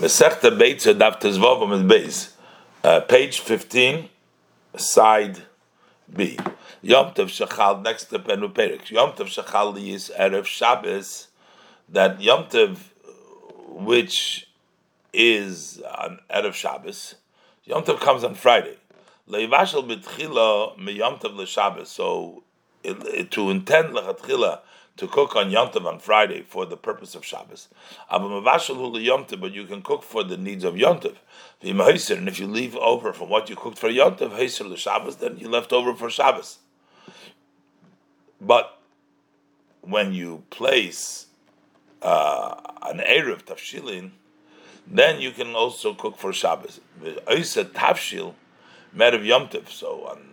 Mesechta Beitza Daf Tezvav Amid Beis, uh, page 15, side B. Yom Tov next to Penu Perik. Yom Tov is Erev Shabbos, that Yom Tov, which is on Erev Shabbos, Yom Tov comes on Friday. Leivashel B'tchila Me Yom Tov LeShabbos, so it, it, to intend Lechatchila, to cook on Yom Tov on Friday for the purpose of Shabbos. But you can cook for the needs of Yom Tov. And if you leave over from what you cooked for Yom Tov, then you left over for Shabbos. But when you place uh, an Erev Tafshilin, then you can also cook for Shabbos. Tafshil, of Yom Tov. So on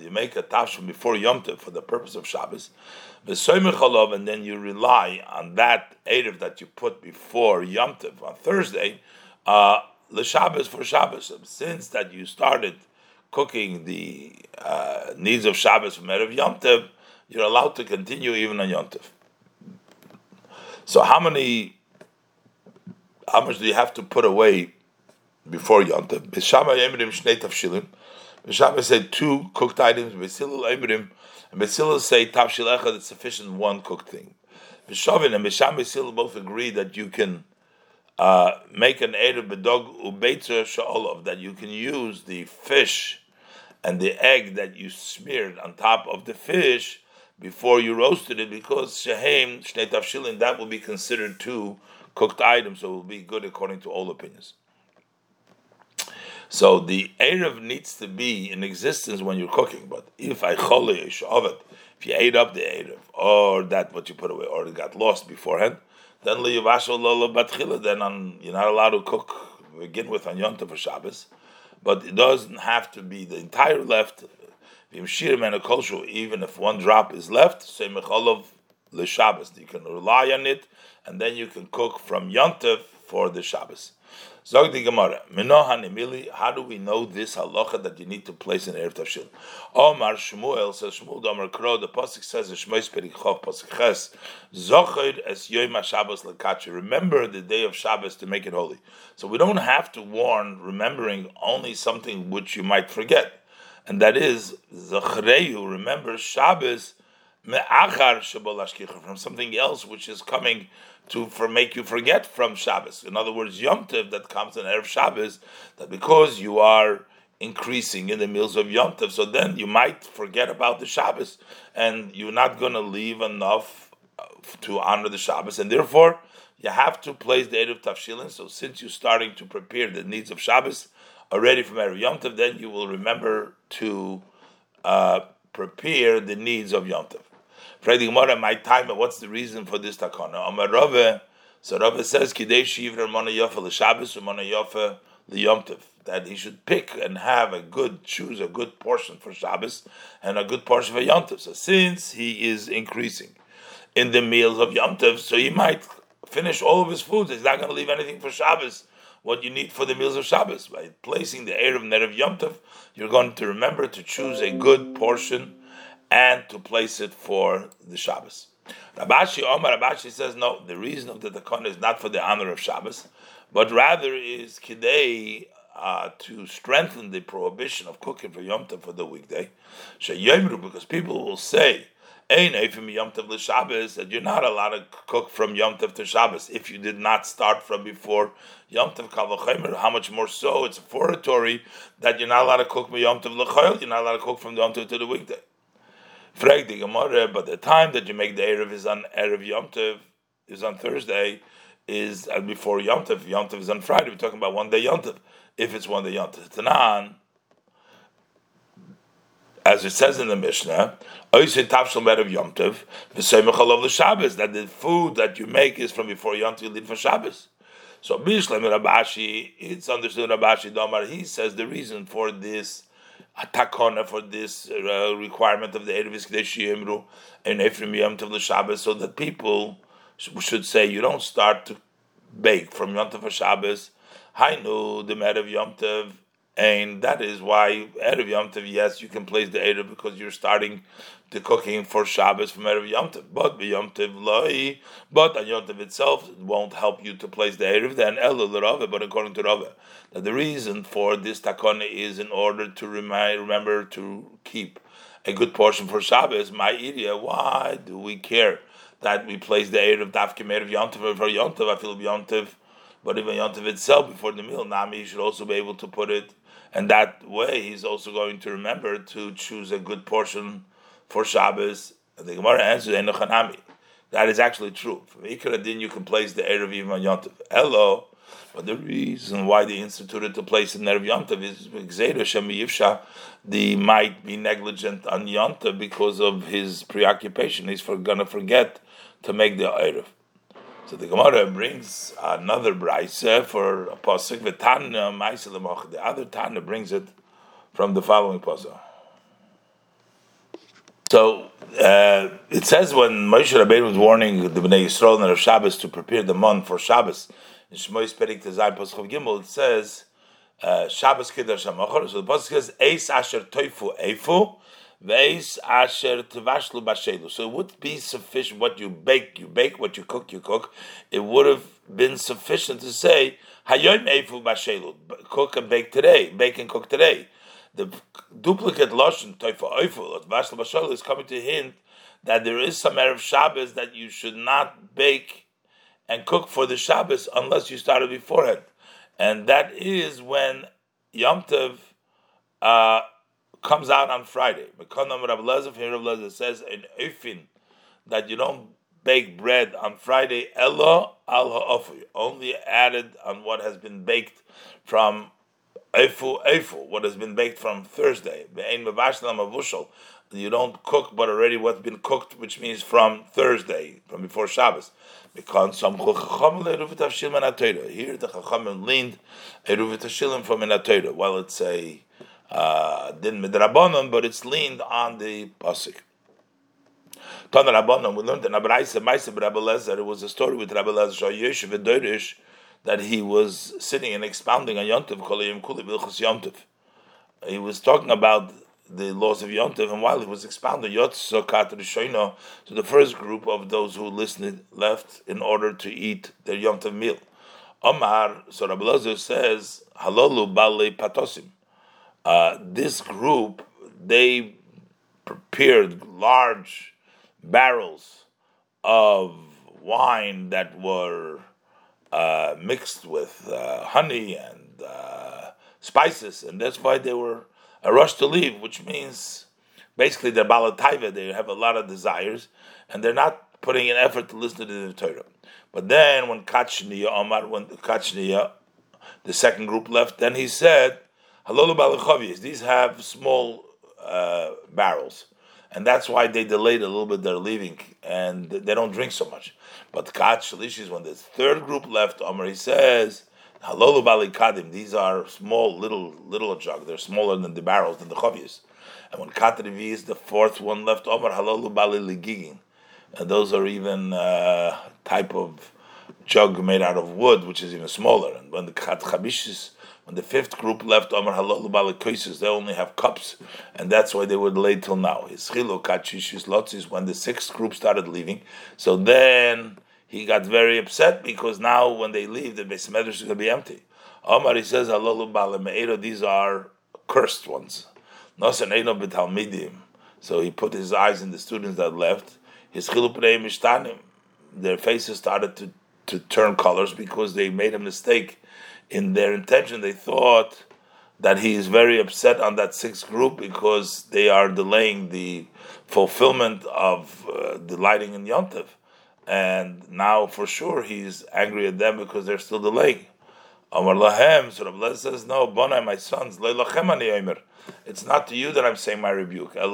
you make a tafshil before Yom Tov for the purpose of Shabbos and then you rely on that Erev that you put before Yom Tov on Thursday, uh, the Shabbos for Shabbos. Since that you started cooking the uh, needs of Shabbos from Erev Yom Tov, you're allowed to continue even on Yom Tov. So how many, how much do you have to put away before Yom Tov? Tavshilim. B'Shamay said two cooked items. B'Silul Emrim and Basilah say Tavshil Echad, it's sufficient one cooked thing. Bishavin and Bisham Basilah both agree that you can uh, make an Erev Bedog Ubeitzer Sha'olov, that you can use the fish and the egg that you smeared on top of the fish before you roasted it, because Shehem, Shnei Tavshilin, that will be considered two cooked items, so it will be good according to all opinions. So the Erev needs to be in existence when you're cooking. But if I cholish of it, if you ate up the Erev, or that what you put away, or it got lost beforehand, then then on, you're not allowed to cook, begin with on Yom for Shabbos. But it doesn't have to be the entire left. Even if one drop is left, say mecholov Shabbos, you can rely on it, and then you can cook from Yontif for the Shabbos. Zog the Gemara, Minohan how do we know this halacha that you need to place in Erev Tavshil? Omar Shmuel says Shmuel Domer Kro, the Pasuk says Shmois Perichov Pasuk Ches, Zochid es Yom Shabbos Lekachi, remember the day of Shabbos to make it holy. So we don't have to warn remembering only something which you might forget. And that is, Zochreyu, remember Shabbos, from something else which is coming to for make you forget from Shabbos. In other words, Yom Tov that comes in Erev Shabbos, that because you are increasing in the meals of Yom Tov, so then you might forget about the Shabbos, and you're not going to leave enough uh, to honor the Shabbos, and therefore you have to place the Erev Tafshilin. So since you're starting to prepare the needs of Shabbos already from Erev Yom Tov, then you will remember to uh, prepare the needs of Yom Tov. Friday Gemara, my time, what's the reason for this takana? Amar Rava, so Rava says, Kidei Shivra Mana Yofa L'Shabbos Mana Yofa L'Yomtiv, that he should pick and have a good, choose a good portion for Shabbos and a good portion for Yom So since he is increasing in the meals of Yom so he might finish all of his foods. He's not going to leave anything for Shabbos. What you need for the meals of Shabbos by placing the air of Yom you're going to remember to choose a good portion and to place it for the Shabbos. Rav Ashi Omar Rav Ashi says no. The reason of the takon is not for the honor of Shabbos, but rather is kidei uh, to strengthen the prohibition of cooking for Yom Tov for the weekday. because people will say. Yom Tov Shabbos that you're not allowed to cook from Yom Tov to Shabbos if you did not start from before Yom Tov Kavachimer. How much more so? It's a foratory that you're not allowed to cook from Yom Tov L'Chayil. You're not allowed to cook from Yom Tov to the weekday. Frag the Gemara, but the time that you make the Erev is on Erev Yom Tov, is on Thursday, is uh, before Yom Tov. Yom Tov is on Friday. We're talking about one day Yom Tov. If it's one day Yom Tov. Tanan, as it says in the Mishnah, Erev Yom Tov, the Shabbos, that the food that you make is from before Yom Tov, you leave for Shabbos. So Mishlem Rav Ashi, it's understood Rav Ashi Domar, he says the reason for this takona for this uh, requirement of the Erevis Kedeshi Yimru and Ephraim Yom Tov Shabbos, so that people should say you don't start to bake from Yom Tov Shabbos. Hainu the Merev Yom Tov And that is why Erev Yom Tov, yes, you can place the Erev because you're starting the cooking for Shabbos from Erev Yom Tov. But Yom Tov Loi, but on Yom Tov itself, it won't help you to place the Erev, then Elul Rava, but according to Rava. That the reason for this takone is in order to remind, remember to keep a good portion for Shabbos. My area, why do we care that we place the Erev Dafkim Erev Yom Tov for Yom Tov? I feel Yom Tov but even Yontiv itself before the meal, Nami should also be able to put it and that way, he's also going to remember to choose a good portion for Shabbos. And the Gemara answers, Enochanami. That is actually true. From Ikra Din, you can place the Erev even on Yontiv. Hello. But the reason why they instituted to place in Erev Yontav is Yivsha, the might be negligent on Yontav because of his preoccupation. He's for, gonna forget to make the Erev. So the Gemara brings another brisa for a pasuk. The other Tana brings it from the following pasuk. So uh, it says when Moshe Rabbeinu was warning the Bnei Yisrael and of Shabbos to prepare the month for Shabbos in Shmois Perik Pasuk Gimel, it says uh, Shabbos Kiddush Hamachor. So the pasuk says Eis Asher Toifu Eifu Asher tevashlu bashelu. So it would be sufficient. What you bake, you bake. What you cook, you cook. It would have been sufficient to say hayom eifu bashelu. Cook and bake today. Bake and cook today. The duplicate lashon toifa oifu tevashlu bashelu is coming to hint that there is some erev Shabbos that you should not bake and cook for the Shabbos unless you started beforehand, and that is when Yom Tov. Uh, comes out on Friday. Mekonam Rav Lezer, here Rav says in Eifin that you don't bake bread on Friday, Ella al ha'ofu, only added on what has been baked from Eifu Eifu, what has been baked from Thursday. You don't cook, but already what's been cooked, which means from Thursday, from before Shabbos. Because some here the Chachamim leaned a Ruvit from an while it's a din midrabanon, but it's leaned on the pasuk. Tan Rabbanon, we learned in Abraisa, Maisa Rabbi Lezer, it was a story with Rabbi Lezer Yeshiv Dorish that he was sitting and expounding on Yontiv, Kolayim Kuli Bilchus Yontiv. He was talking about the laws of Yontiv, and while he was expounding Yotzokat Rishoino, to the first group of those who listened left in order to eat their Yontiv meal. Omar, so Rabbi says, Halolu Bale Patosim uh, this group they prepared large barrels of wine that were uh, mixed with uh, honey and uh, spices, and that's why they were a rush to leave, which means basically they're balataiva, they have a lot of desires, and they're not putting an effort to listen to the Torah. But then when Kachniya Omar, when Kachniya, the second group left, then he said, Halolu balachavias. These have small uh, barrels, and that's why they delayed a little bit their leaving, and they don't drink so much. But kat shalishis, when the third group left, Omar he says. Halolu balikadim. These are small, little, little jug. They're smaller than the barrels, than the chavias. And when katrivi is the fourth one left, Omar halolu bali And those are even uh, type of jug made out of wood, which is even smaller. And when the kat chabishis when the fifth group left Amar Halal Balakaisis, they only have cups, and that's why they were delayed till now. His Chilo Kachishis Lotzis, when the sixth group started leaving, so then he got very upset because now when they leave, the Beis Medrash is going to be empty. Omar he says these are cursed ones. So he put his eyes in the students that left. His their faces started to, to turn colors because they made a mistake in their intention, they thought that he is very upset on that sixth group because they are delaying the fulfillment of uh, lighting in Yontif. And now for sure he's angry at them because they're still delaying. Amar Lahem, so Rabbi says, No, Bonai, my sons, it's not to you that I'm saying my rebuke. But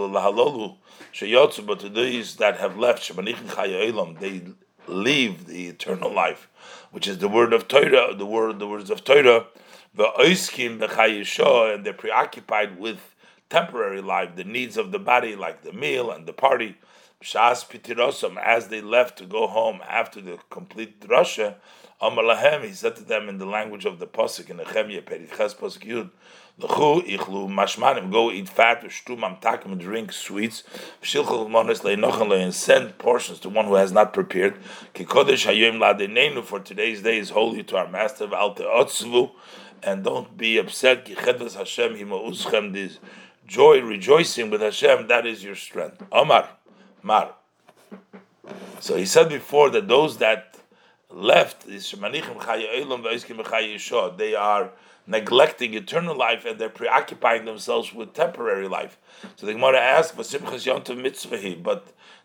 to these that have left, they leave the eternal life which is the word of Torah, the word, the words of Torah, the oiskim b'chayisho, and they're preoccupied with temporary life, the needs of the body, like the meal and the party. Shas as they left to go home after the complete drasha, Amar lahem, he said to them in the language of the pasuk in Nehemiah Periches pasuk Yud, L'chu ichlu mashmanim, go eat fat, v'shtu mamtakim, drink sweets, v'shilchel mones le'nochan and send portions to one who has not prepared. Ki kodesh hayom ladenenu, for today's day is holy to our master, v'al te'otzvu, and don't be upset, ki chedvas Hashem hima'uschem, this joy, rejoicing with Hashem, that is your strength. Omar, Mar. So he said before that those that left they are neglecting eternal life and they're preoccupying themselves with temporary life. So the Gemara asks, but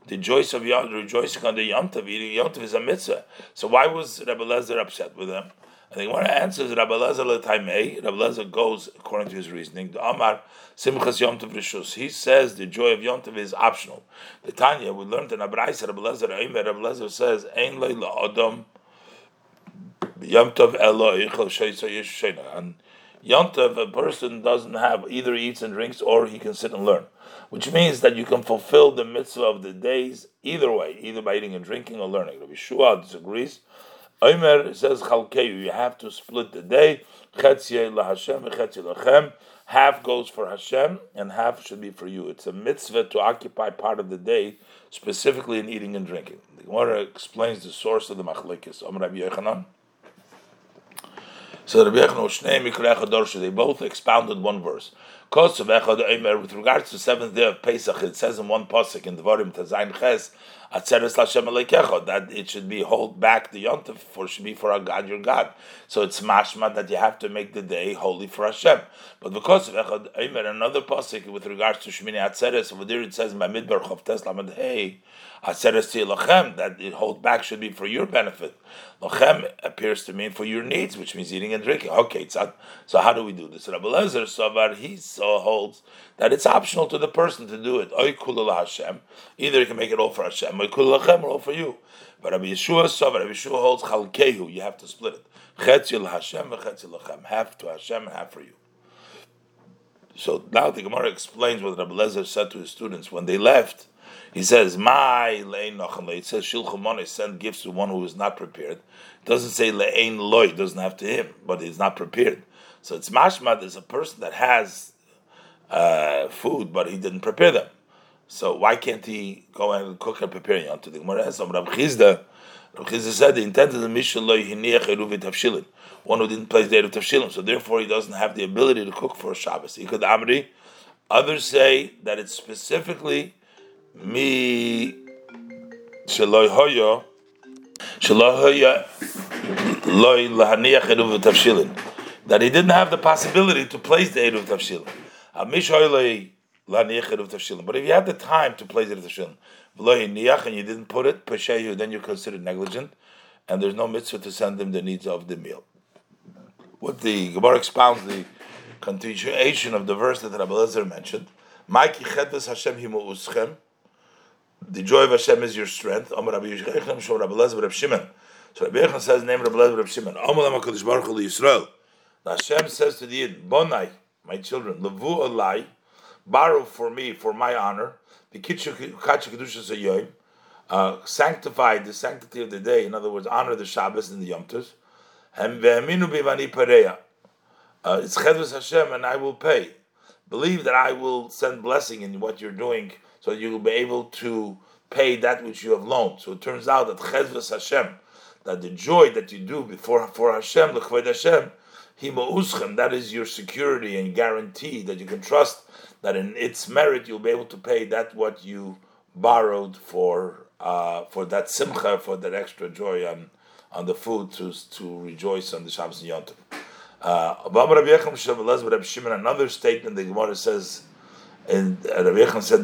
the joy of Yom, rejoicing on the Yom Tov, eating Yom Tov is a mitzvah. So why was Rabbi Lezer upset with them? And the Gemara answers, Rabbi Lezer l'taimei, Rabbi Lezer goes according to his reasoning, the Amar Simchas Yom Tov Rishus. He says the joy of Yom Tov is optional. The Tanya, we learned in Abraisa, Rabbi Lezer, Rabbi Lezer says, Ein loy la'odom Yom Tov Elo And Yom Tov, a person doesn't have either eats and drinks or he can sit and learn, which means that you can fulfill the mitzvah of the days either way, either by eating and drinking or learning. Rabbi Shua disagrees. Omer says Chalkeyu, you have to split the day. Half goes for Hashem and half should be for you. It's a mitzvah to occupy part of the day, specifically in eating and drinking. The Gemara explains the source of the machlekes. Omer Rabbi Yochanan. So Rabbi Yechon they both expounded one verse. Of Echod Oymer, with regards to seventh day of Pesach, it says in one pasuk in Devarim Tazayin Ches, Atzeres Lashem that it should be hold back the yontif for should be for our God, your God. So it's mashma that you have to make the day holy for Hashem. But because of Echad Eimer, another pasuk with regards to Shmini Atzeres, over there it says in Midbar Chavtes Lamed Hey, Atzeres Lachem that it hold back should be for your benefit. Lachem appears to mean for your needs, which means eating and drinking. Okay, so how do we do this? Rabbi Lezer Savar he holds that it's optional to the person to do it. Either you can make it all for Hashem, or all for you. But Rabbi Yeshua Rabbi Yeshua holds Chalkehu. You have to split it. Half to Hashem, half for you. So now the Gemara explains what Rabbi Lezer said to his students when they left. He says, "My lein nochamle." It says shilchamone send gifts to one who is not prepared. It doesn't say lein loy. Doesn't have to him, but he's not prepared. So it's mashma. There's a person that has uh, food, but he didn't prepare them. So why can't he go and cook and prepare yom to the Gemara? Some Rav Chisda, Rav Chisda said the intent of the hiniach eruvit tafshilin. One who didn't place the of tafshilin, so therefore he doesn't have the ability to cook for Shabbos. He could amri. Others say that it's specifically me sheloi hoyo sheloi hoyo loy lahaniach eruv tafshilin that he didn't have the possibility to place the eruv tafshilin. But if you had the time to place eruv tafshilin, v'loy niach and you didn't put it then you're considered negligent, and there's no mitzvah to send them the needs of the meal. What the Gemara expounds the continuation of the verse that Rabbi Lezer mentioned. The joy of Hashem is your strength. So Rabbi Yechon says name Rabbi Lezer Rabbi Shimon. Amar. Hashem says to the Yid, Bonai, my children, Levu Alai, borrow for me, for my honor, the Kitchu uh, sanctify the sanctity of the day, in other words, honor the Shabbos and the Yom Tov, and. Uh, it's Chedvus Hashem, and I will pay. Believe that I will send blessing in what you're doing so you will be able to pay that which you have loaned. So it turns out that chezvas Hashem, that the joy that you do before for Hashem, l'chved Hashem, hima'uschem, that is your security and guarantee that you can trust that in its merit you'll be able to pay that what you borrowed for uh, for that simcha, for that extra joy on on the food to to rejoice on the Shabbos and Yom Tov. Uh, another statement the Gemara says and Rabbi Yechon said,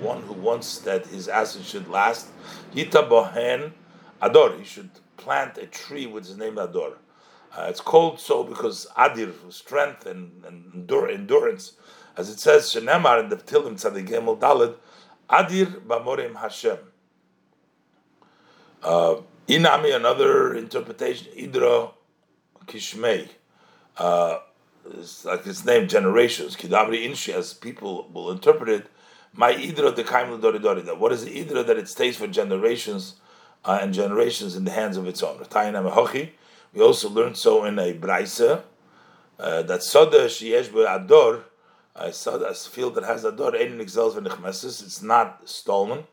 one who wants that his acid should last, Yita Bohen Ador, he should plant a tree with his name Ador. Uh, it's called so because Adir, strength and, and endurance. As it says, Shenemar in the Tilim Tzadigimel Dalad, Adir Bamorim Hashem. Uh, Inami, another interpretation, Idra Kishmei. Uh, it's like its name, generations. Kidamri inshi, as people will interpret it, my idra de kaim that what is the idra that it stays for generations? Uh, and generations in the hands of its owner. We also learned so in a brayse uh, that soda sheyesh ador, a field that has ador, it's not stolen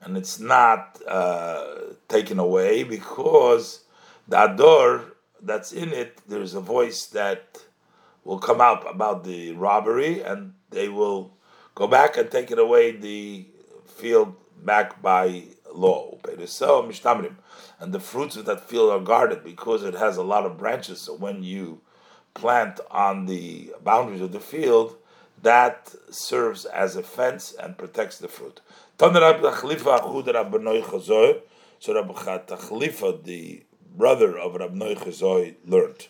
and it's not uh, taken away because the ador that's in it, there's a voice that will come out about the robbery, and they will go back and take it away the field back by law. And the fruits of that field are guarded because it has a lot of branches. So when you plant on the boundaries of the field, that serves as a fence and protects the fruit. So Rabbi Tachlifa, the brother of Rabbi Noy learned.